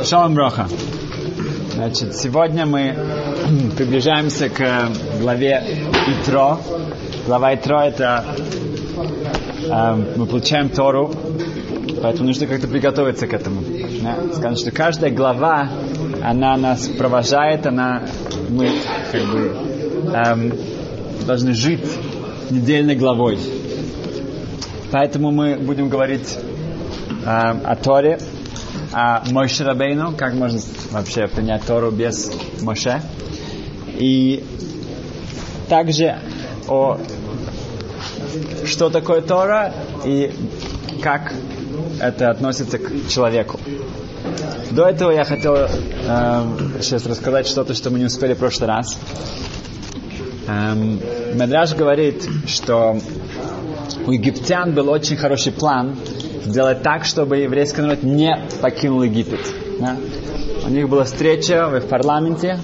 Шалом Броха. Значит, сегодня мы приближаемся к главе Итро. Глава Итро это э, мы получаем Тору, поэтому нужно как-то приготовиться к этому. Да? Сказано, что каждая глава, она нас провожает, она мы как бы эм, должны жить недельной главой. Поэтому мы будем говорить э, о Торе, о Моше Рабейну, как можно вообще принять Тору без Моше. И также о что такое Тора и как это относится к человеку. До этого я хотел э, сейчас рассказать что-то, что мы не успели в прошлый раз. Эм, Медраж говорит, что у египтян был очень хороший план сделать так, чтобы еврейский народ не покинул Египет. Да? У них была встреча в парламенте,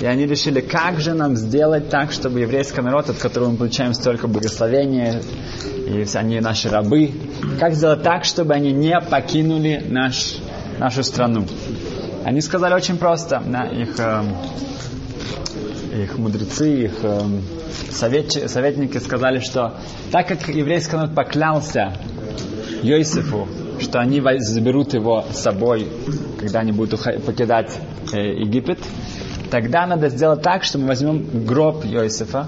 и они решили, как же нам сделать так, чтобы еврейский народ, от которого мы получаем столько благословения, и они наши рабы, как сделать так, чтобы они не покинули наш, нашу страну. Они сказали очень просто, да, их, э, их мудрецы, их э, совет, советники сказали, что так как еврейский народ поклялся Йосифу, что они заберут его с собой, когда они будут покидать э, Египет, тогда надо сделать так, что мы возьмем гроб Йосифа,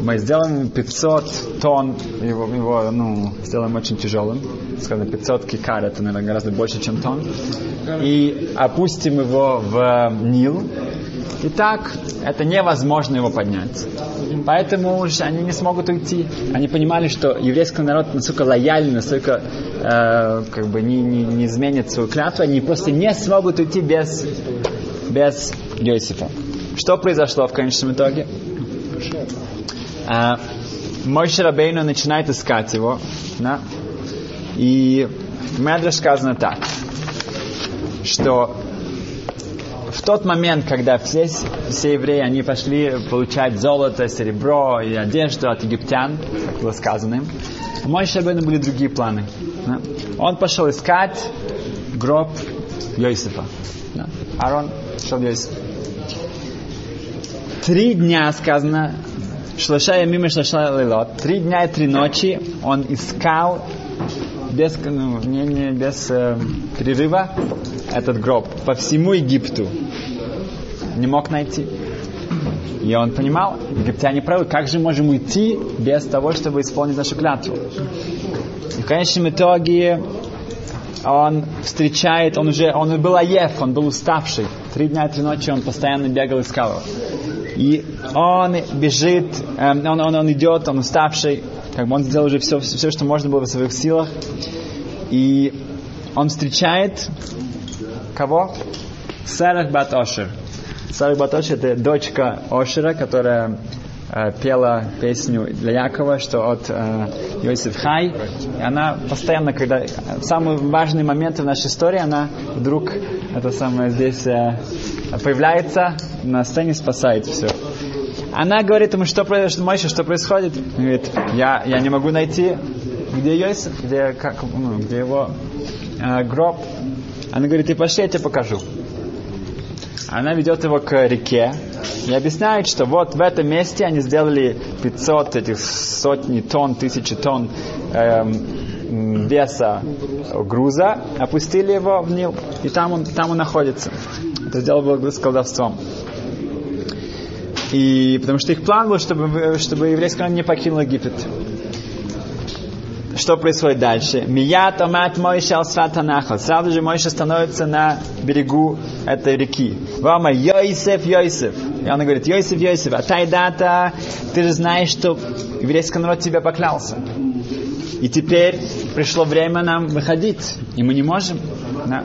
мы сделаем 500 тонн, его, его ну, сделаем очень тяжелым, скажем, 500 кикар, это, наверное, гораздо больше, чем тонн, и опустим его в Нил, и так это невозможно его поднять. Поэтому уже они не смогут уйти. Они понимали, что еврейский народ настолько лояльный, настолько э, как бы не, не, не изменит свою клятву, они просто не смогут уйти без, без Йосифа. Что произошло в конечном итоге? Э, Мой Шарабейну начинает искать его, да? и в Медре сказано так, что тот момент, когда все, все евреи, они пошли получать золото, серебро и одежду от египтян, как было сказано им, у Шабена были другие планы. Да? Он пошел искать гроб Йосифа. Да? Арон шел Йосиф. Три дня сказано, шлаша мимо шлаша лилот, три дня и три ночи он искал без, ну, не, не, без э, перерыва этот гроб по всему Египту. Не мог найти. И он понимал, египтяне правы, как же можем уйти без того, чтобы исполнить нашу клятву. И в конечном итоге он встречает, он уже, он был аев, он был уставший. Три дня три ночи он постоянно бегал искал его. И он бежит, эм, он, он, он идет, он уставший, как бы он сделал уже все, все, что можно было в своих силах. И он встречает кого? Сарах Бат Ошер. Сарах Бат Ошер это дочка Ошера, которая э, пела песню для Якова, что от э, Йосиф Хай. И она постоянно, когда в самые важные моменты в нашей истории, она вдруг это самое здесь э, появляется на сцене, спасает все. Она говорит ему, что произошло, Мойша, что происходит? Он говорит, я, я не могу найти, где Йосиф, где, как, ну, где его э, гроб. Она говорит, ты пошли, я тебе покажу. Она ведет его к реке и объясняет, что вот в этом месте они сделали 500 этих сотни тонн, тысячи тонн эм, веса груза, опустили его в Нил, и там он, там он находится. Это сделал с колдовством. И потому что их план был, чтобы, чтобы еврейский народ не покинул Египет. Что происходит дальше? Мият омат Мойша алсфатанахал. Сразу же Мойша становится на берегу этой реки. Вама Йосиф, Йосиф. И он говорит, Йосиф, Йосиф, а тайдата, ты же знаешь, что еврейский народ тебя поклялся. И теперь пришло время нам выходить, и мы не можем. Да.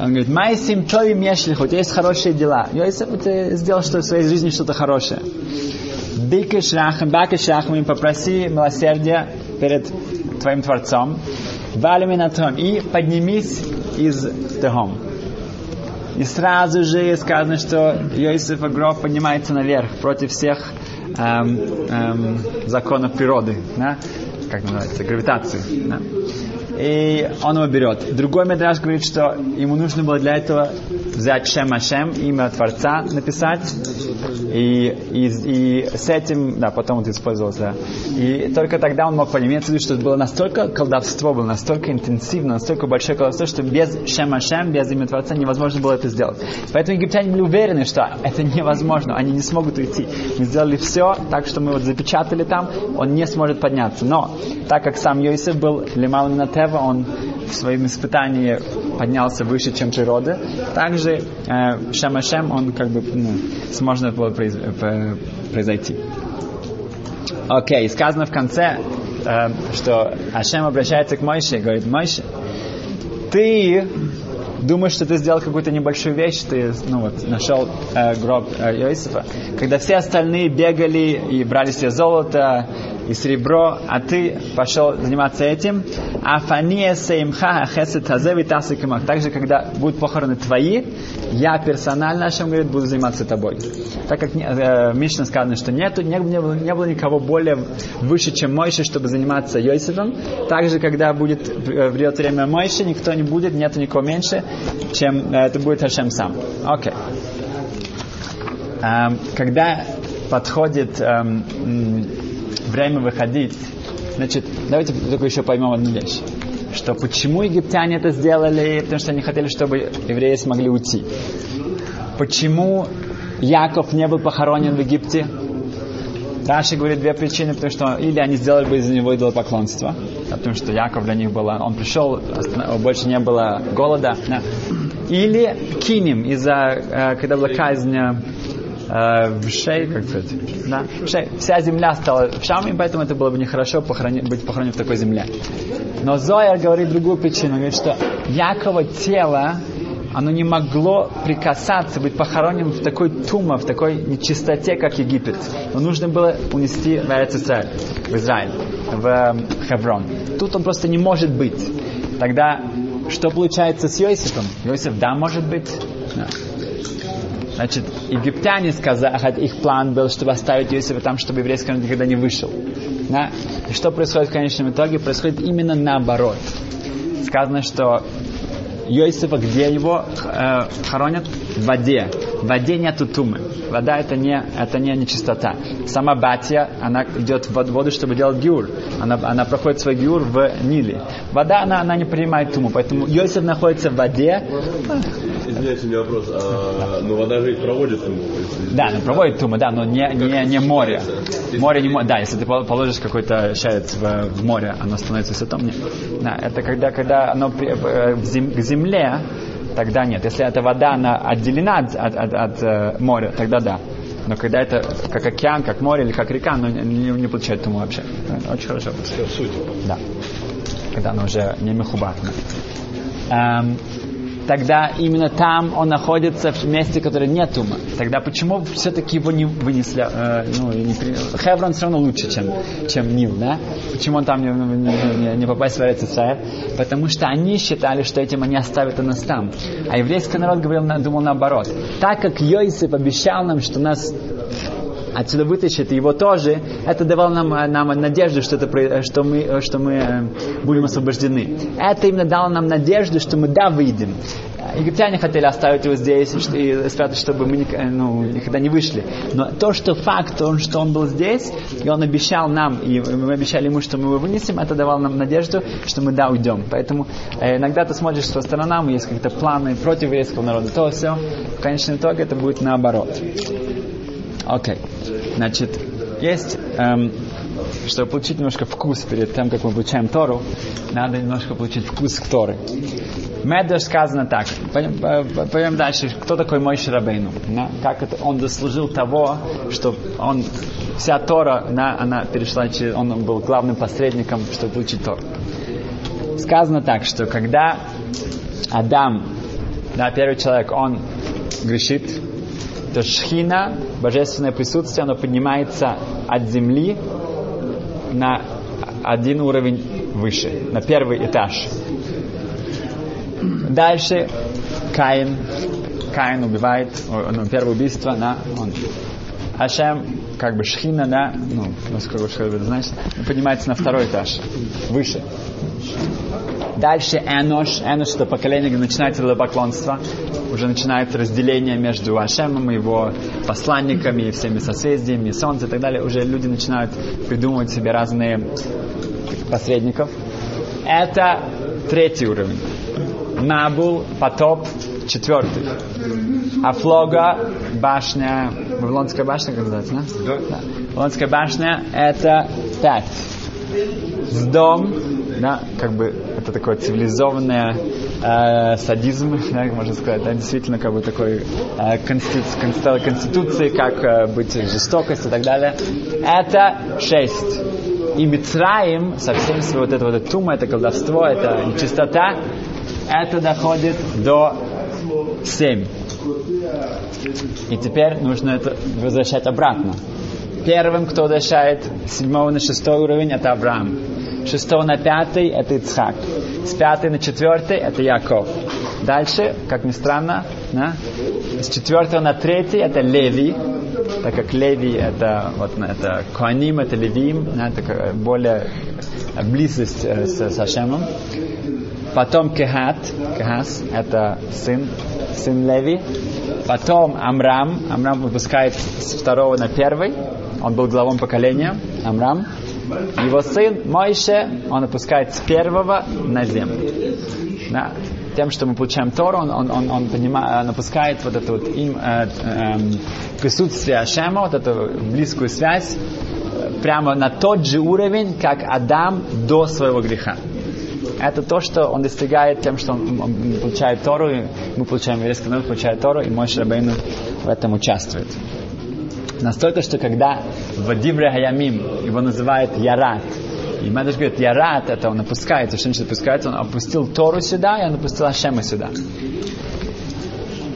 Он говорит, Майсим Тови Мешлих, у тебя есть хорошие дела. Йосиф, ты сделал что в своей жизни что-то хорошее. Бикеш Рахам, Бакеш Рахам, попроси милосердия перед твоим Творцом. Валиминатом. И поднимись из Техом. И сразу же сказано, что Йосиф гроб поднимается наверх против всех эм, эм, законов природы. Да? Как называется? Гравитации. Да? и он его берет. Другой Медраж говорит, что ему нужно было для этого взять Шем Ашем, имя Творца написать, и, и, и с этим, да, потом он использовался. И только тогда он мог понять, что было настолько колдовство, было настолько интенсивно, настолько большое колдовство, что без Шем Ашем, без имя Творца невозможно было это сделать. Поэтому египтяне были уверены, что это невозможно, они не смогут уйти. Мы сделали все так, что мы вот запечатали там, он не сможет подняться. Но так как сам Йосиф был Лемал Минатева, он в своем испытании поднялся выше, чем природа, также э, Шем Ашем, он как бы ну, сможет было произ, э, произойти. Окей, сказано в конце, э, что Ашем обращается к Мойше и говорит, Мойше, ты думаешь, что ты сделал какую-то небольшую вещь, ты ну, вот, нашел э, гроб э, Иосифа, когда все остальные бегали и брали себе золото и серебро, а ты пошел заниматься этим, а фания сеймха хесет тазеви тасикамах. Также, когда будут похороны твои, я персонально, Ашем говорит, буду заниматься тобой. Так как э, Мишна сказано, что нету, не, не, было, не было никого более выше, чем Мойши, чтобы заниматься Йосифом. Также, когда будет э, придет время Мойши, никто не будет, нету никого меньше, чем э, это будет Ашем сам. Окей. Okay. Эм, когда подходит эм, время выходить, значит, давайте только еще поймем одну вещь. Что почему египтяне это сделали? Потому что они хотели, чтобы евреи смогли уйти. Почему Яков не был похоронен в Египте? Раши говорит две причины, потому что или они сделали бы из него идолопоклонство, потому что Яков для них было, он пришел, больше не было голода, да. или кинем, из-за, э, когда была казнь э, в шее, как сказать, да, в шее. Вся земля стала в шаме, поэтому это было бы нехорошо похоронить, быть похоронен в такой земле. Но Зоя говорит другую причину, говорит, что Якова тело, оно не могло прикасаться, быть похороненным в такой тума, в такой нечистоте, как Египет. Но нужно было унести в Израиль, в Израиль, в эм, Хеврон. Тут он просто не может быть. Тогда что получается с Йосифом? Йосиф, да, может быть. Да. Значит, египтяне сказали, их план был, чтобы оставить Иосифа там, чтобы еврейский народ никогда не вышел. Да? И что происходит в конечном итоге? Происходит именно наоборот. Сказано, что Йосифа, где его э, хоронят? В воде. В воде нету тумы. Вода это не, это не нечистота. Сама батья, она идет в воду, чтобы делать гиур. Она, она проходит свой гиур в Ниле. Вода, она, она не принимает туму. Поэтому Йосиф находится в воде. Извиняюсь, у меня вопрос. А, но вода же проводит туму. Да, она проводит туму, да, но не, не, не море. Море не море. Да, если ты положишь какой-то шарец в, в море, оно становится святом. Нет. Да, это когда, когда оно э, к земле земле, тогда нет. Если эта вода она отделена от, от, от, от э, моря, тогда да. Но когда это как океан, как море или как река, оно не, не, не получает тому вообще. Очень хорошо. Суть. Да. Когда оно уже не мехубатно. Эм, тогда именно там он находится в месте, которое нет ума. Тогда почему все-таки его не вынесли, э, ну, не при... Хеврон все равно лучше, чем, чем Нил, да? Почему он там не, не, не, попасть в Израиль? Потому что они считали, что этим они оставят нас там. А еврейский народ говорил, думал наоборот. Так как Йосиф обещал нам, что нас отсюда вытащит его тоже, это давало нам, нам надежду, что, это, что, мы, что мы э, будем освобождены. Это именно дало нам надежду, что мы да выйдем. Египтяне хотели оставить его здесь и спрятать, чтобы мы ну, никогда не вышли. Но то, что факт, то, что он был здесь, и он обещал нам, и мы обещали ему, что мы его вынесем, это давало нам надежду, что мы да уйдем. Поэтому э, иногда ты смотришь по сторонам, есть какие-то планы против еврейского народа, то все. В конечном итоге это будет наоборот. Окей. Значит, есть, эм, чтобы получить немножко вкус перед тем, как мы получаем Тору, надо немножко получить вкус к Торы. Медведь сказано так. Пойдем, пойдем дальше. Кто такой мой Шарабейну? Как это он заслужил того, что он вся Тора, да, она перешла через, он был главным посредником, чтобы получить Тору. Сказано так, что когда Адам, да, первый человек, он грешит, то шхина, божественное присутствие, оно поднимается от земли на один уровень выше, на первый этаж. Дальше Каин, Каин убивает, ну, первое убийство, да, он Ашем, как бы шхина, да, ну, насколько вы знаете, поднимается на второй этаж, выше. Дальше Энош. Энош это поколение, где начинается идолопоклонство. Уже начинается разделение между Ашемом и его посланниками, и всеми созвездиями, и Солнце и так далее. Уже люди начинают придумывать себе разные посредников. Это третий уровень. Набул, потоп, четвертый. Афлога, башня, Вавилонская башня, как называется, да? Да. Вавилонская башня это пять. Сдом, да, как бы это такое цивилизованное э, садизм, да, можно сказать, да, действительно как бы такой э, конституции, конституции, конституции, как э, быть жестокость и так далее. Это шесть. И Мицраим, со всем своим вот это вот это тума, это колдовство, это нечистота, это доходит до семь. И теперь нужно это возвращать обратно. Первым, кто возвращает с седьмого на шестой уровень, это Авраам. Шестого на пятый – это Ицхак. С пятой на четвертый – это Яков. Дальше, как ни странно, да, с четвертого на третий – это Леви, так как Леви это вот это Коаним, это Левим, да, это более близость э, с, с Ашемом. Потом Кехат, Кехас, это сын, сын Леви. Потом Амрам, Амрам выпускает с второго на первый, он был главом поколения, Амрам. Его сын Мойше, он опускает с первого на землю. Да. Тем, что мы получаем Тору, он, он, он, он, понимает, он опускает вот это вот им, э, э, присутствие Ашема, вот эту близкую связь, прямо на тот же уровень, как Адам до своего греха. Это то, что он достигает тем, что он, он получает Тору, и мы получаем еврейский народ, получает Тору, и мой Шрабейну в этом участвует. Настолько, что когда в Дивре Хаямим его называют Ярат, и Медреш говорит, Ярат, это он опускается, что значит опускается? Он опустил Тору сюда, и он опустил Ашема сюда.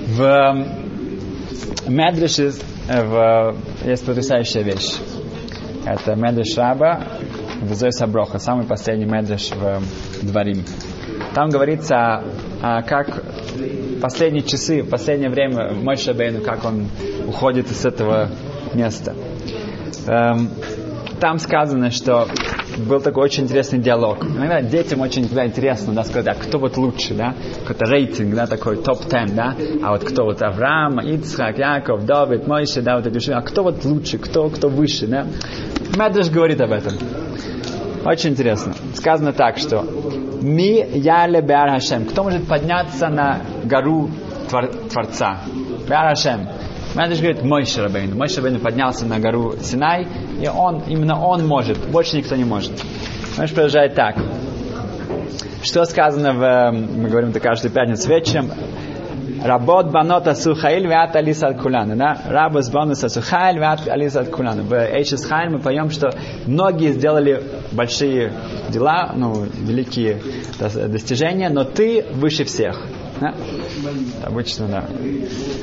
В Медреше в, есть потрясающая вещь. Это Медреш Раба в Зой Саброха, самый последний Медреш в Дворим. Там говорится, а, как последние часы, последнее время мой Шабейну, как он уходит из этого места. Эм, там сказано, что был такой очень интересный диалог. Иногда детям очень всегда интересно, да, сказать, а кто вот лучше, да, какой-то рейтинг, да, такой топ-10, да, а вот кто вот Авраам, Ицхак, Яков, Давид, Мойше, да, вот эти а кто вот лучше, кто, кто выше, да. Медреш говорит об этом. Очень интересно. Сказано так, что Ми яле Беар Хашем. Кто может подняться на гору твор, Творца? Беар Хашем. Медреш говорит, мой Шарабейн. Мой Шарабейн поднялся на гору Синай, и он, именно он может, больше никто не может. Медреш продолжает так. Что сказано в, мы говорим это каждую пятницу вечером, Работ банота сухаиль вят алис от кулана. Да? Рабос бонуса сухаиль вят алис от кулана. В Эйшис Хайль мы поем, что многие сделали большие дела, ну, великие достижения, но ты выше всех. Да? Обычно, да.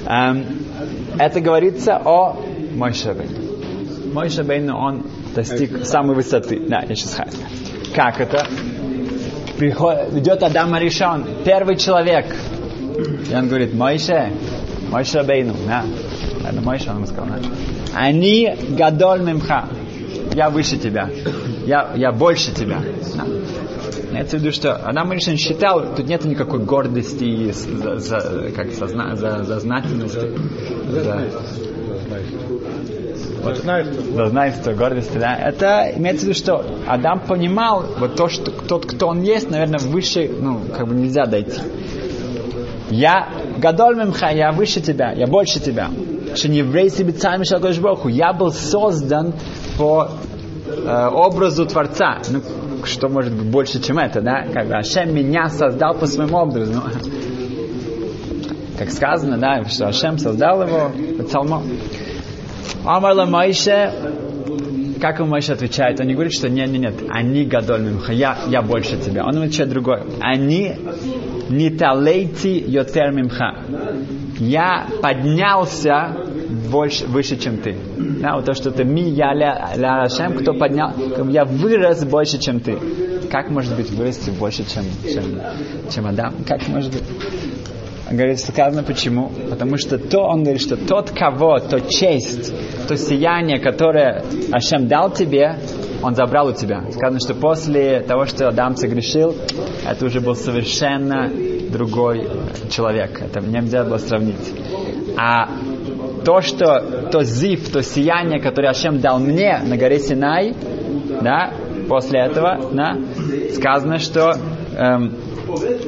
Эм, это говорится о. Мойше Бейну, он достиг самой высоты. Да, я сейчас хай. Как это? Приход, идет Адам Аришон, первый человек. И он говорит, Мойше, Мойше Бейну, да. Это Мойше, он ему сказал, да. Они гадоль мемха. Я выше тебя. Я, я больше тебя. Да. Имеется в виду, что Адам Ришин считал, тут нет никакой гордости и за, за, как созна, за, за знательности. За, вот, за знательство, гордости, да. Это имеется в виду, что Адам понимал, вот то, что тот, кто он есть, наверное, выше, ну, как бы нельзя дойти. Я гадоль мемха, я выше тебя, я больше тебя. Что не еврей себе царь Богу. Я был создан по э, образу Творца. Ну, что может быть больше, чем это, да? Как бы Ашем меня создал по своему образу. Ну, как сказано, да, что Ашем создал его по псалмом. Амарла Моише, как ему Моише отвечает? Он не говорит, что нет, нет, нет, они гадоль мимха, я, я больше тебя. Он отвечает другое. Они не талейти йотер мимха. Я поднялся больше, выше, чем ты. Да, вот то, что ты ми, я, ля, ля, шем, кто поднял, я вырос больше, чем ты. Как может быть вырасти больше, чем, чем, чем Адам? Как может быть? Говорит, сказано почему? Потому что то, он говорит, что тот кого, то честь, то сияние, которое Ашем дал тебе, он забрал у тебя. Сказано, что после того, что Адам согрешил, это уже был совершенно другой человек. Это нельзя было сравнить. А то, что то зив, то сияние, которое Ашем дал мне на горе Синай, да, после этого, да, сказано, что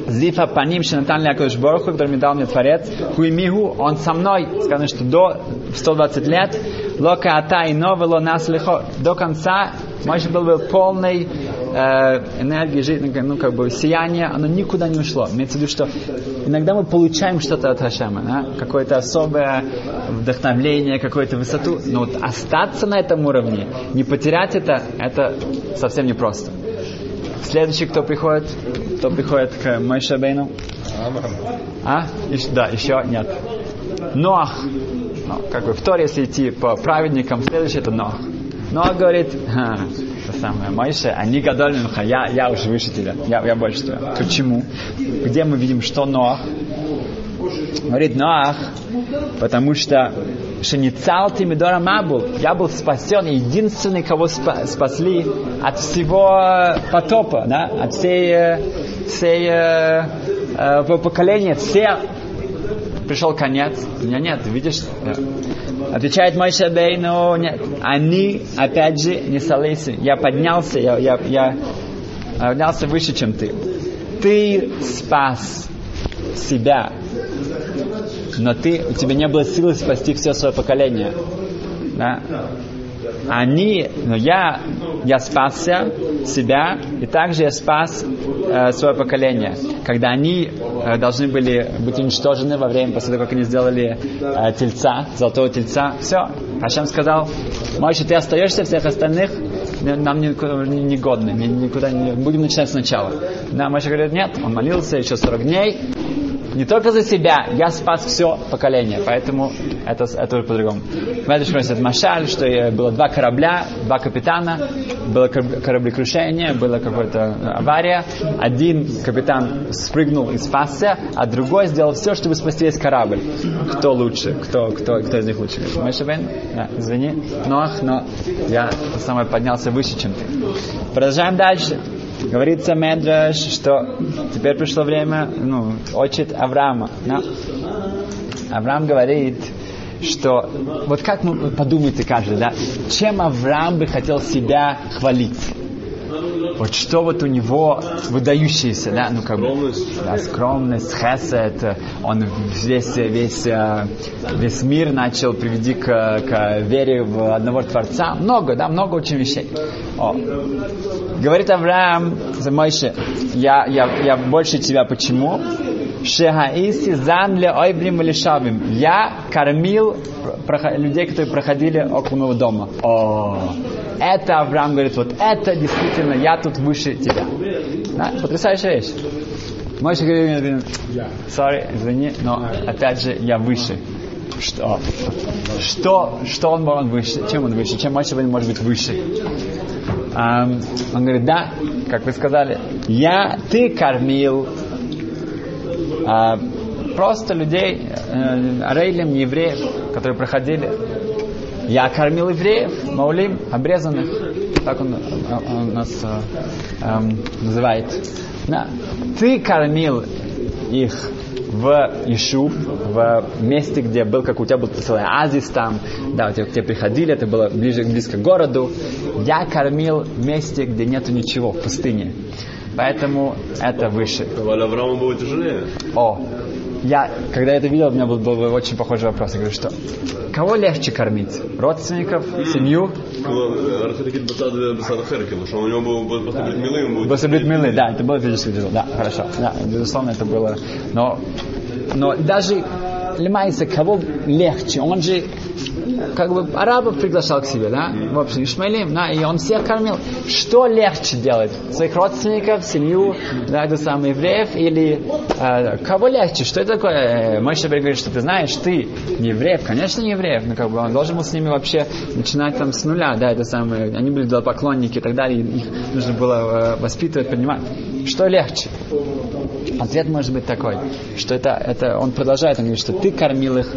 Зифа Паним Шинатан Лякош Бороху, который мне дал мне Творец, Хуимиху, он со мной, сказано, что до 120 лет, Лока Ата и Новело Нас Лихо, до конца. Мойша был, был полный э, энергии, жизни, ну, как бы сияние, оно никуда не ушло. Имеется в виду, что иногда мы получаем что-то от Хашема, да? какое-то особое вдохновление, какую-то высоту, но вот остаться на этом уровне, не потерять это, это совсем непросто. Следующий, кто приходит, кто приходит к Мойше Бейну? А? Еще, да, еще нет. Ноах. Ну, как бы в Торе, если идти по праведникам, следующий это Ноах. Ноах говорит, Ха, это самое, Мойше, они гадольнуха, я, я уже выше тебя, я, я больше тебя. Почему? Где мы видим, что Ноах? Говорит Ноах, потому что Шеницал ты Медора Мабул. Я был спасен, единственный, кого спа- спасли от всего потопа, да? от всей, э, всей э, э, поколения. Все пришел конец. Меня нет, видишь? Отвечает мой Шабей, но нет. Они, опять же, не солисы. Я поднялся, я, я, я поднялся выше, чем ты. Ты спас себя но ты, у тебя не было силы спасти все свое поколение. Да? Они, но я, я спасся себя, и также я спас э, свое поколение. Когда они э, должны были быть уничтожены во время, после того, как они сделали э, тельца, золотого тельца, все. Хашем сказал, Мойша, ты остаешься, всех остальных нам никуда не годны, никуда не будем начинать сначала. Да, Мойша говорит, нет, он молился еще 40 дней, не только за себя, я спас все поколение, поэтому это, это уже по-другому. Медриш просит Машаль, что было два корабля, два капитана, было кораблекрушение, была какая-то авария, один капитан спрыгнул и спасся, а другой сделал все, чтобы спасти весь корабль. Кто лучше, кто, кто, кто из них лучше? Мешабен? Да, извини, Ноах, но я самое поднялся выше, чем ты. Продолжаем дальше. Говорится Медраш, что теперь пришло время, ну, отчит Авраама. Да? Авраам говорит, что вот как мы подумайте каждый, да, чем Авраам бы хотел себя хвалить? Вот что вот у него выдающееся, да, ну как бы, да, скромность, хесед, он весь, весь, весь мир начал привести к, к вере в одного Творца. Много, да, много очень вещей. О. Говорит Авраам Мойше, я, я, я больше тебя почему? Шехаиси занле ойбрим или шавим. Я кормил людей, которые проходили около моего дома. О, это Авраам говорит, вот это действительно, я тут выше тебя. Да, потрясающая вещь. Мойша говорит, sorry, извини, но опять же я выше. Что? Что, что он, он выше? Чем он выше? Чем Мойша может быть выше? Um, он говорит, да, как вы сказали, я, ты кормил а, просто людей, э, арейлем, евреев, которые проходили. Я кормил евреев, маулим, обрезанных, так он, он нас э, э, называет. Да. Ты кормил их в Ишу, в месте, где был, как у тебя был целый азис там, да, у тебя, к тебе приходили, это было ближе, близко к городу. Я кормил в месте, где нету ничего, в пустыне. Поэтому это выше. Аврааму было тяжелее. О, я, когда это видел, у меня был, был, был очень похожий вопрос. Я говорю, что кого легче кормить? Родственников, семью? После Бритмилы, да, это было физически да, хорошо. Да, безусловно, это было. Но, но даже Лемайса, кого легче? Он же как бы арабов приглашал к себе, да, в общем, Ишмаилим, да, и он всех кормил. Что легче делать? Своих родственников, семью, да, это самый евреев, или э, кого легче? Что это такое? Э, Мой Шабер говорит, что ты знаешь, ты не евреев, конечно, не евреев, но как бы он должен был с ними вообще начинать там с нуля, да, это самое, они были поклонники и так далее, их нужно было э, воспитывать, понимать. Что легче? Ответ может быть такой, что это, это он продолжает, он говорит, что ты кормил их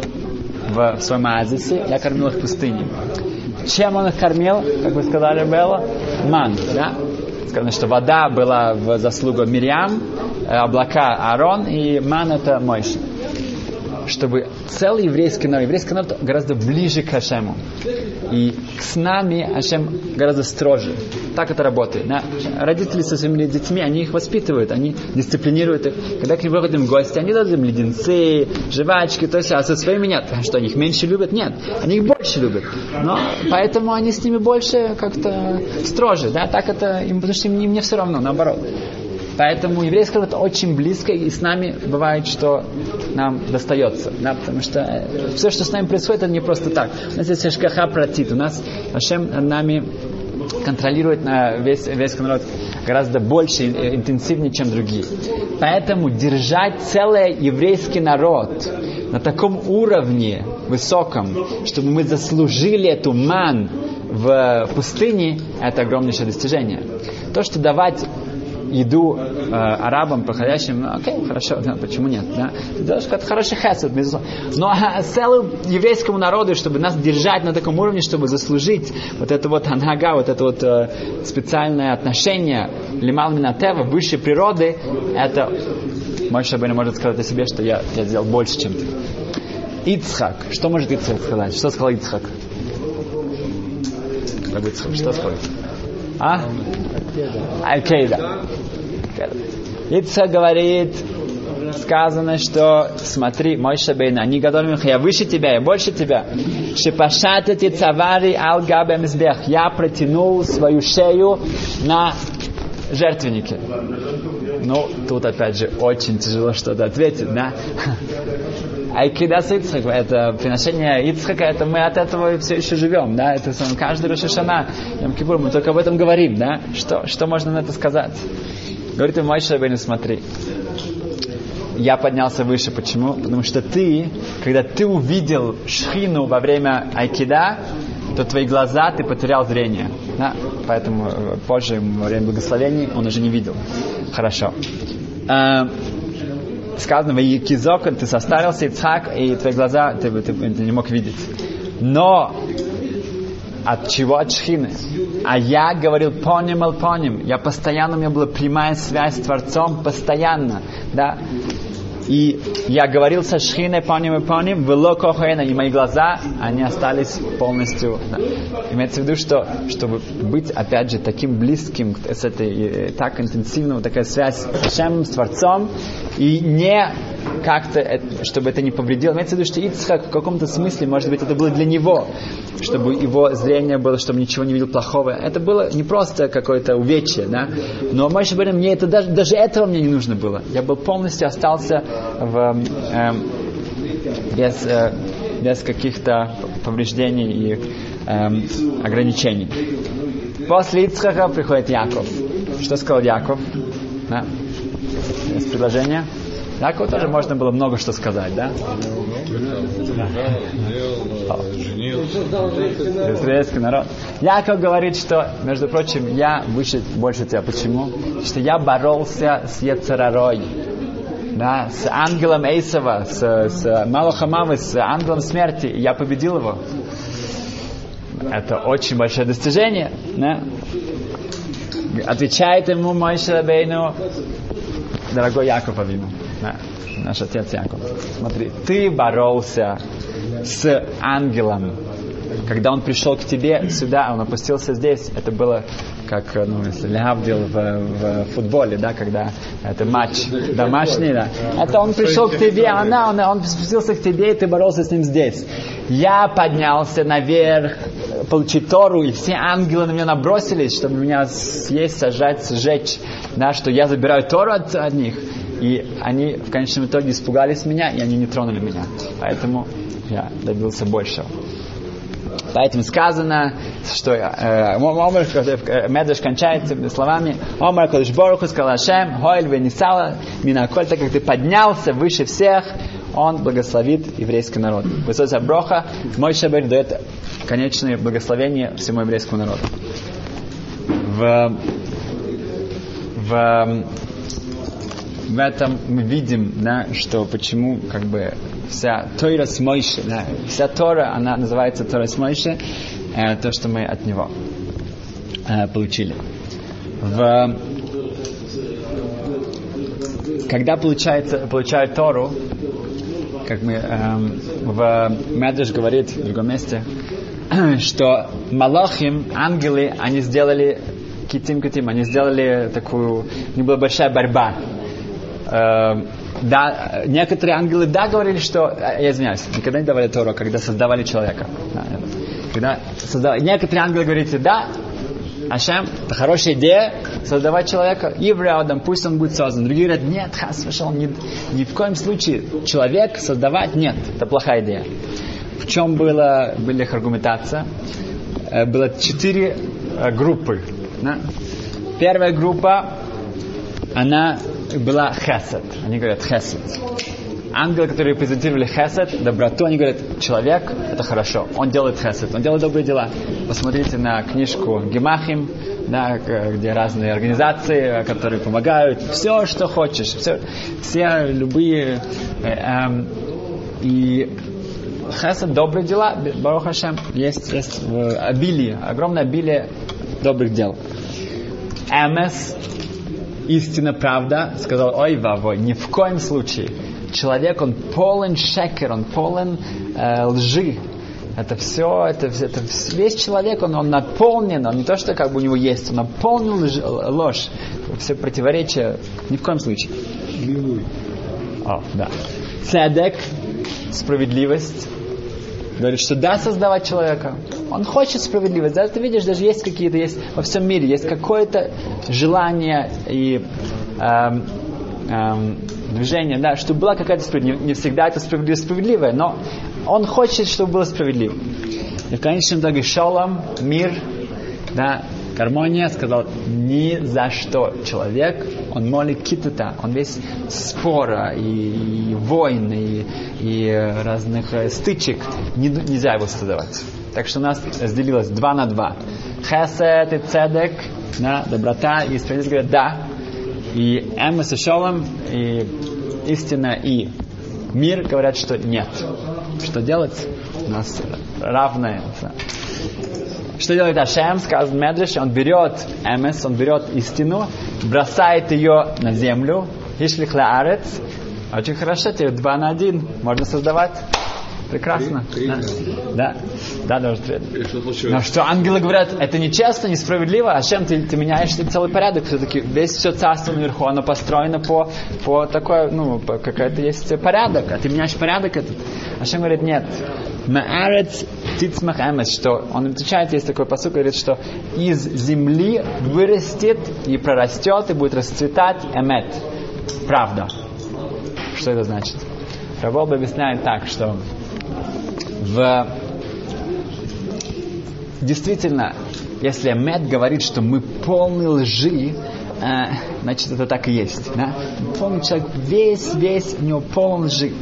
в своем оазисе, я кормил их в пустыне. чем он их кормил, как вы сказали, было? Ман, да? Сказано, что вода была в заслугу Мирьям, э, облака Аарон, и ман это Мойша чтобы целый еврейский народ, еврейский народ гораздо ближе к Хашему. И с нами Хашем гораздо строже. Так это работает. Да? Родители со своими детьми, они их воспитывают, они дисциплинируют их. Когда к ним выходим в гости, они дают им леденцы, жвачки, то есть, а со своими нет. А что, они их меньше любят? Нет. Они их больше любят. Но поэтому они с ними больше как-то строже. Да? Так это им, потому что им не все равно, наоборот. Поэтому еврейский народ очень близко, и с нами бывает, что нам достается. Да, потому что э, все, что с нами происходит, это не просто так. У нас есть шкаха протит. У нас Ашем над нами контролирует на весь, весь народ гораздо больше, э, интенсивнее, чем другие. Поэтому держать целый еврейский народ на таком уровне высоком, чтобы мы заслужили эту ман в пустыне, это огромнейшее достижение. То, что давать еду э, арабам, проходящим, ну, окей, хорошо, да, почему нет, да? Это хороший хесед, безусловно. Но э, целому еврейскому народу, чтобы нас держать на таком уровне, чтобы заслужить вот это вот анага, вот это вот э, специальное отношение лимал минатева, высшей природы, это мой Шабейна может сказать о себе, что я, я сделал больше, чем ты. Ицхак. Что может Ицхак сказать? Что сказал Ицхак? Что сказал? А? Аль-Каида. Ицхак говорит, сказано, что смотри, мой шабейна, они гадали я выше тебя, я больше тебя. Шипашатати цавари ал габемсбех. Я протянул свою шею на жертвеннике. Ну, тут опять же очень тяжело что-то ответить, да? Айкидас Ицхак, это приношение Ицхака, это мы от этого все еще живем, да, это сам, каждый Рошашана, Ям Кипур, мы только об этом говорим, да, что, что можно на это сказать? Говорит ему Мой Шабейн, смотри, я поднялся выше, почему? Потому что ты, когда ты увидел шхину во время айкида, то твои глаза, ты потерял зрение. Да? Поэтому э, позже, во время благословений, он уже не видел. Хорошо. Сказано, в Кизок, ты состарился, Ицхак, и твои глаза ты, ты, ты не мог видеть. Но от чего от шхины? А я говорил поним поним. Я постоянно, у меня была прямая связь с Творцом, постоянно. Да? И я говорил со Шхиной, поним и поним, вело кохаэна, и мои глаза, они остались полностью. Да. Имеется в виду, что чтобы быть, опять же, таким близким, с этой, так интенсивно, такая связь с Хашемом, с Творцом, и не как-то, чтобы это не повредило. Имеется в виду, что Ицхак в каком-то смысле, может быть, это было для него, чтобы его зрение было, чтобы ничего не видел плохого. Это было не просто какое-то увечье, да? Но, может быть, мне это даже, даже этого мне не нужно было. Я был полностью остался в, э, без, э, без каких-то повреждений и э, ограничений. После Ицхака приходит Яков. Что сказал Яков? Да? Есть предложение? Якову тоже можно было много что сказать, да? Израильский народ. Яков говорит, что, между прочим, я выше больше тебя. Почему? Что я боролся с Ецарарой да, с ангелом Эйсова, с, с Малахамамы, с ангелом смерти, я победил его. Это очень большое достижение. Да? Отвечает ему мой Шарабейну, дорогой Яков Авину, да, наш отец Яков. Смотри, ты боролся с ангелом, когда он пришел к тебе сюда, он опустился здесь, это было как, ну, если Лявдил в, в футболе, да, когда это матч домашний, да. Это он пришел к тебе, она, он, он спустился к тебе, и ты боролся с ним здесь. Я поднялся наверх, получить Тору, и все ангелы на меня набросились, чтобы меня съесть, сажать, сжечь, да, что я забираю Тору от, от них. И они в конечном итоге испугались меня, и они не тронули меня. Поэтому я добился большего. Поэтому сказано, что э, Омар э, Медреш кончается словами Омар Кодыш Боруху сказал Ашем, Хойль Венисала, Минаколь, так как ты поднялся выше всех, он благословит еврейский народ. Высоцкая броха, мой шабер дает конечное благословение всему еврейскому народу. В, в, в этом мы видим, да, что почему как бы вся Тора с да, вся Тора, она называется Тора с э, то, что мы от него э, получили. В, когда получается, получают Тору, как мы эм, в Медреш говорит в другом месте, что Малахим, ангелы, они сделали китим китим, они сделали такую, у них была большая борьба. Э, да, некоторые ангелы да говорили, что, э, я извиняюсь, никогда не давали Тору, когда создавали человека. Да, когда создавали, некоторые ангелы говорите, да, Ашем, это хорошая идея, создавать человека, и в рядом, пусть он будет создан. Другие говорят, нет, хас, вышел, ни, ни в коем случае человек создавать, нет, это плохая идея. В чем была, была их аргументация? Э, было четыре э, группы. Да? Первая группа, она была хесед. Они говорят хесед. Ангелы, которые презентировали хесед, доброту, они говорят, человек, это хорошо, он делает хесед, он делает добрые дела. Посмотрите на книжку Гемахим, да, где разные организации, которые помогают, все, что хочешь, все, все любые. Э, э, и хесед, добрые дела, Барух Хашем, есть, есть обилие, огромное обилие добрых дел. Эмес, истина, правда, сказал, ой, вавой, ни в коем случае. Человек, он полон шекер, он полон э, лжи. Это все, это, это весь человек, он, он наполнен, он не то, что как бы у него есть, он наполнен лж, ложь. Все противоречия, ни в коем случае. О, да. Цедек, справедливость, говорит, что да, создавать человека. Он хочет справедливость. Да, ты видишь, даже есть какие-то, есть во всем мире, есть какое-то желание и эм, эм, движение, да, чтобы была какая-то справедливость. Не всегда это справедливость справедливая, но он хочет, чтобы было справедливо. И в конечном итоге шалом, мир, да, гармония, сказал, ни за что человек, он молит китута, он весь спора и, и войн, и, и разных стычек, не, нельзя его создавать. Так что у нас разделилось два на два. Хесед и цедек, да, доброта и справедливость говорят да. И Эммас и Шолом, и истина и мир говорят, что нет. Что делать? У нас равное. Что делает Ашем, сказано Медреш, он берет Эмес, он берет истину, бросает ее на землю, Ишлих арец. Очень хорошо, теперь два на один можно создавать. Прекрасно. Три, да. три, да. Да, даже три. Что? Но что ангелы говорят, это нечестно, несправедливо, а чем ты, ты меняешь целый порядок? Все-таки весь все царство наверху, оно построено по, по такой, ну, по, какой-то есть порядок, а ты меняешь порядок этот. А чем говорит, нет. Маарец тицмах эмес, что он отвечает, есть такой посыл, говорит, что из земли вырастет и прорастет и будет расцветать эмет. Правда. Что это значит? Рабол объясняет так, что в... Действительно, если Мед говорит, что мы полны лжи, э, значит, это так и есть. Да? Полный человек, весь, весь, у него полон лжи.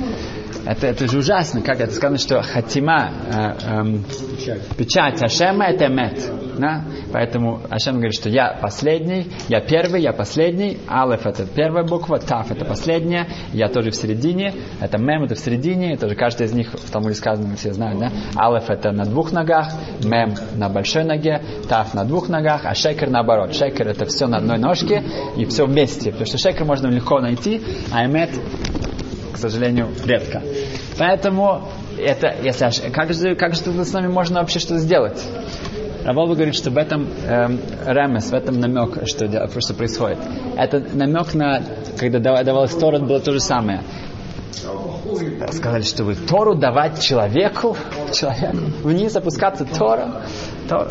Это, это же ужасно, как это сказано, что хатима, э, э, печать. Ашема это мед. Да? Поэтому Ашем говорит, что я последний, я первый, я последний, Алеф это первая буква, Таф это последняя, я тоже в середине, это Мем это в середине, это же каждый из них в Талмуде сказано, все знают, да? Алеф это на двух ногах, Мем на большой ноге, Таф на двух ногах, а Шекер наоборот. Шекер это все на одной ножке и все вместе, потому что Шекер можно легко найти, а Эмет к сожалению, редко. Поэтому это, если, как же, как же с нами можно вообще что-то сделать? Раволва говорит, что в этом эм, ремес, в этом намек, что, что происходит. Это намек на, когда давалась Тора, было то же самое. Сказали, что вы Тору давать человеку, человеку, вниз опускаться Тора, Тора.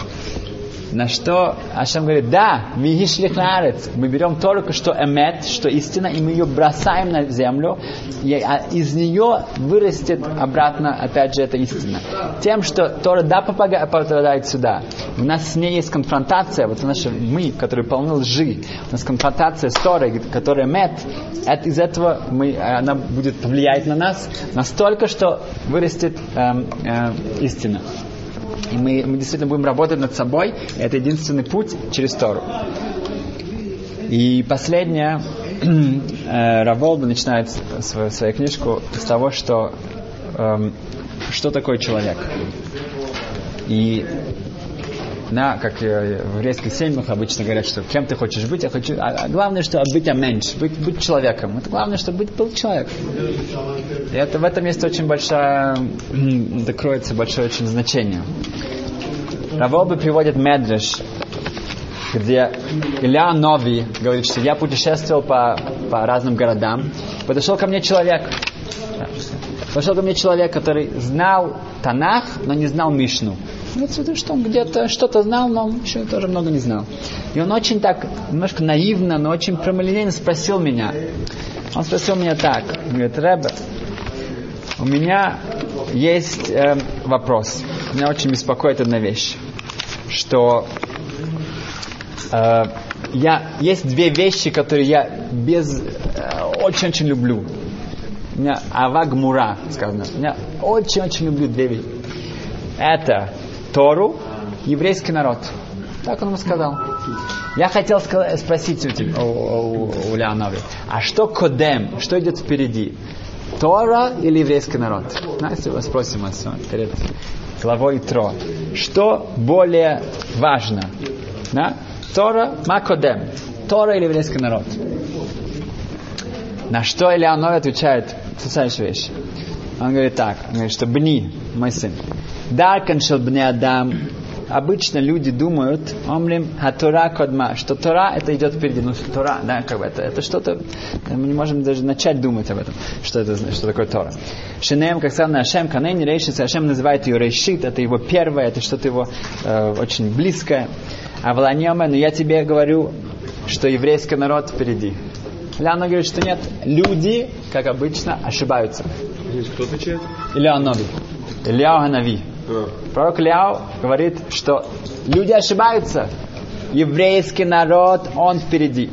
На что Ашем говорит, да, мы мы берем только что эмет, что истина, и мы ее бросаем на землю, и а из нее вырастет обратно, опять же, эта истина. Тем, что Тора да попадает сюда, у нас с ней есть конфронтация, вот наши мы, которые полны лжи, у нас конфронтация с Торой, которая мет, это, из этого мы, она будет повлиять на нас настолько, что вырастет эм, э, истина. И мы, мы действительно будем работать над собой. Это единственный путь через Тору. И последнее, э, Раволда начинает свою, свою книжку с того, что э, что такое человек. И на, как э, в еврейских семьях обычно говорят, что кем ты хочешь быть, я хочу, а, а главное, что быть меньше, быть, быть человеком. Это главное, чтобы быть был человек. И это, в этом есть очень большая, докроется большое очень значение. Равоби приводит Медреш, где Илья Нови говорит, что я путешествовал по, по разным городам. Подошел ко мне человек. Подошел ко мне человек, который знал Танах, но не знал Мишну. Имеется что он где-то что-то знал, но еще тоже много не знал. И он очень так, немножко наивно, но очень прямолинейно спросил меня. Он спросил меня так. Он говорит, Рэбе, у меня есть э, вопрос. Меня очень беспокоит одна вещь. Что э, я, есть две вещи, которые я без очень-очень э, люблю. У меня аваг мура сказано. Я очень-очень люблю две вещи. Это Тору, еврейский народ. Так он ему сказал. Я хотел спросить у, тебя, у, у, у Леонови, а что кодем, что идет впереди? Тора или еврейский народ? Знаете, мы спросим вас перед главой Тро. Что более важно? Да? Тора, макодем. Тора или еврейский народ? На что Ильяной отвечает потрясающая вещь. Он говорит так, он говорит, что Бни, мой сын, Даркан Адам. Обычно люди думают, омрим хатора кодма, что Тора это идет впереди. Ну, Тора, да, как бы это, это что-то, мы не можем даже начать думать об этом, что это, что такое Тора. Шинем, как сказано, Ашем, Канейни, Рейшица, Ашем называет ее Рейшит, это его первое, это что-то его э, очень близкое. А в Ланьоме, но я тебе говорю, что еврейский народ впереди. Ляна говорит, что нет, люди, как обычно, ошибаются. Кто отвечает? Илья Нови. Илья. Пророк Ляо говорит, что люди ошибаются. Еврейский народ, он впереди.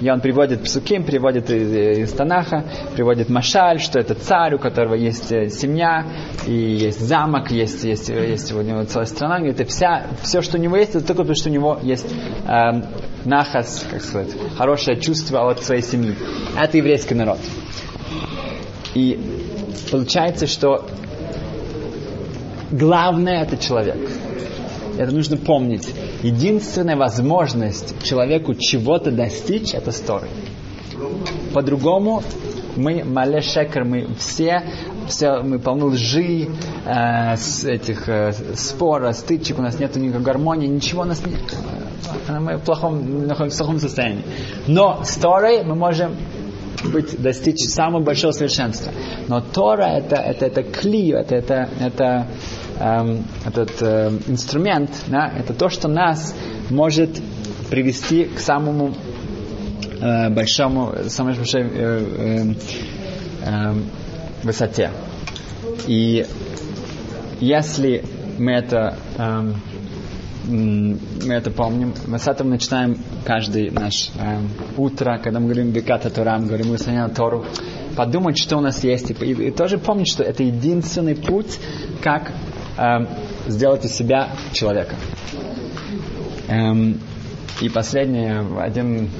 И он приводит псуким, приводит из, из Танаха, приводит Машаль, что это царь, у которого есть э, семья, и есть замок, есть, есть, есть у него целая страна. Это вся, все, что у него есть, это только потому, что у него есть э, нахас, как сказать, хорошее чувство от своей семьи. Это еврейский народ. И получается, что Главное это человек. Это нужно помнить. Единственная возможность человеку чего-то достичь это сторы. По-другому мы мале шекер, мы все, все мы полны лжи, э, с этих э, спора, стычек, у нас нет никакой гармонии, ничего у нас нет. Э, мы в плохом, находимся в плохом состоянии. Но с Торой мы можем быть, достичь самого большого совершенства. Но Тора это, это, это кли, это, это, это эм, этот э, инструмент, да, это то, что нас может привести к самому э, большому, самой большой э, э, высоте. И если мы это мы это помним. Мы с этого начинаем каждый наш э, утро, когда мы говорим Беката Торам, говорим Усаняна Тору, подумать, что у нас есть, и, и, и тоже помнить, что это единственный путь, как э, сделать из себя человека. Эм, и последнее, один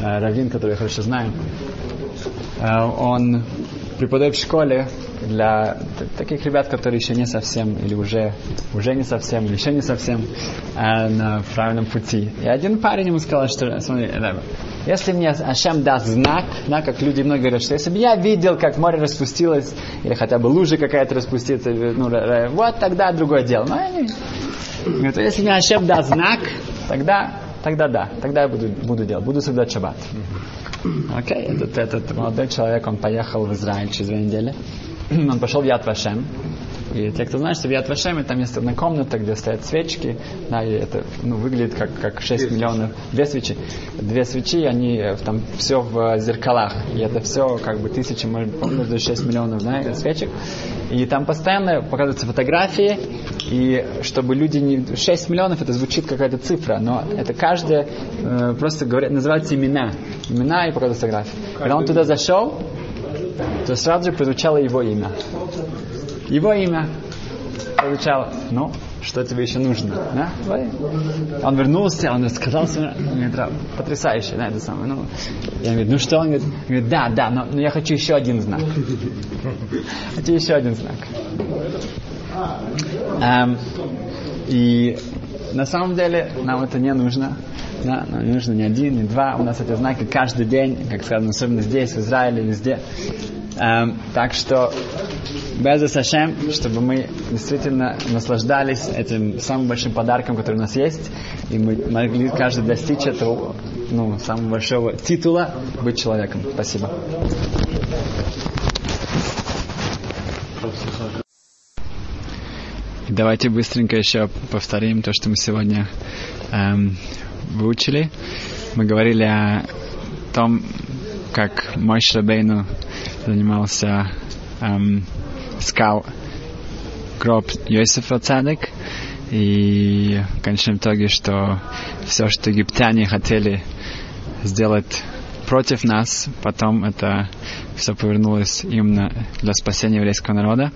э, раввин, который я хорошо знаю, э, он преподает в школе для таких ребят, которые еще не совсем, или уже, уже не совсем, или еще не совсем э, на правильном пути. И один парень ему сказал, что, смотри, если мне Ашем даст знак, да, как люди многие говорят, что если бы я видел, как море распустилось, или хотя бы лужа какая-то распустится, ну, вот тогда другое дело. Но они, говорят, если мне Ашем даст знак, тогда, тогда да, тогда я буду, буду делать, буду соблюдать шаббат. Окей, okay, этот, этот молодой человек, он поехал в Израиль через две недели. он пошел в Яд Вашем. И те, кто знает, что в Яд Вашеме там есть одна комната, где стоят свечки, да, и это ну, выглядит как, как 6 миллионов, две свечи. Две свечи, они э, там все в зеркалах. И это все как бы тысячи, может быть, 6 миллионов да, свечек. И там постоянно показываются фотографии, и чтобы люди не... 6 миллионов, это звучит какая-то цифра, но это каждая э, просто говорят, называются имена. Имена и показывают фотографии. Когда он туда зашел, то сразу же прозвучало его имя. Его имя прозвучало. Ну, что тебе еще нужно? Да? Он вернулся, он рассказал мне, потрясающе, да, это самое. Ну, я говорю, ну что? Он говорит, говорит да, да, но, но я хочу еще один знак. Хочу еще один знак. Um, и на самом деле нам это не нужно. Да, нам не нужно ни один, ни два. У нас эти знаки каждый день, как сказано, особенно здесь, в Израиле, везде. Эм, так что без Сашем, чтобы мы действительно наслаждались этим самым большим подарком, который у нас есть, и мы могли каждый достичь этого ну, самого большого титула быть человеком. Спасибо. Давайте быстренько еще повторим то, что мы сегодня эм, выучили. Мы говорили о том, как мой Шрабейну занимался, эм, искал гроб Йосифа Цадек, и в конечном итоге, что все, что египтяне хотели сделать против нас, потом это все повернулось именно для спасения еврейского народа.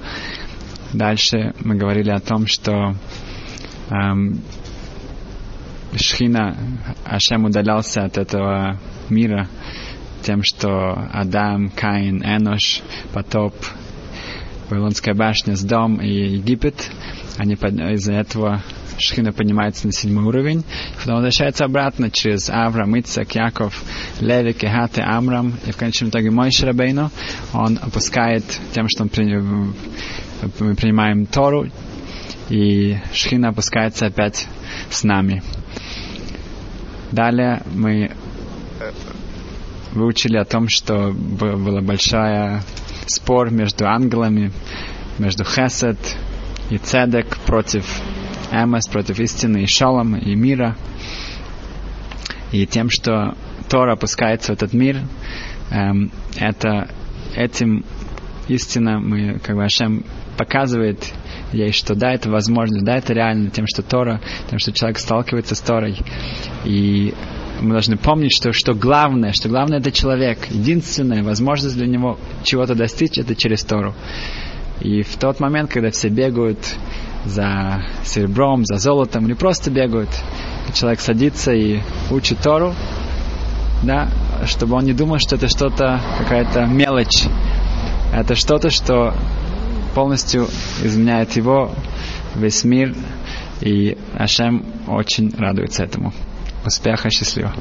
Дальше мы говорили о том, что эм, Шхина Ашем удалялся от этого мира тем, что Адам, Каин, Энош, потоп, Вавилонская башня, с дом и Египет, они из-за этого Шхина поднимается на седьмой уровень, потом возвращается обратно через Авраам, Ицак, Яков, Леви, Кехат и Амрам, и в конечном итоге мой Шрабейну, он опускает тем, что он мы принимаем Тору, и Шхина опускается опять с нами. Далее мы э, выучили о том, что была большая спор между ангелами, между Хесед и Цедек против Эмес, против истины и Шалом и мира. И тем, что Тора опускается в этот мир, эм, это этим истина мы, как бы Ашем показывает ей, что да, это возможно, да, это реально, тем, что Тора, тем, что человек сталкивается с Торой. И мы должны помнить, что, что главное, что главное это человек. Единственная возможность для него чего-то достичь, это через Тору. И в тот момент, когда все бегают за серебром, за золотом, или просто бегают, человек садится и учит Тору, да, чтобы он не думал, что это что-то, какая-то мелочь. Это что-то, что полностью изменяет его, весь мир, и Ашем очень радуется этому. Успеха, счастливо.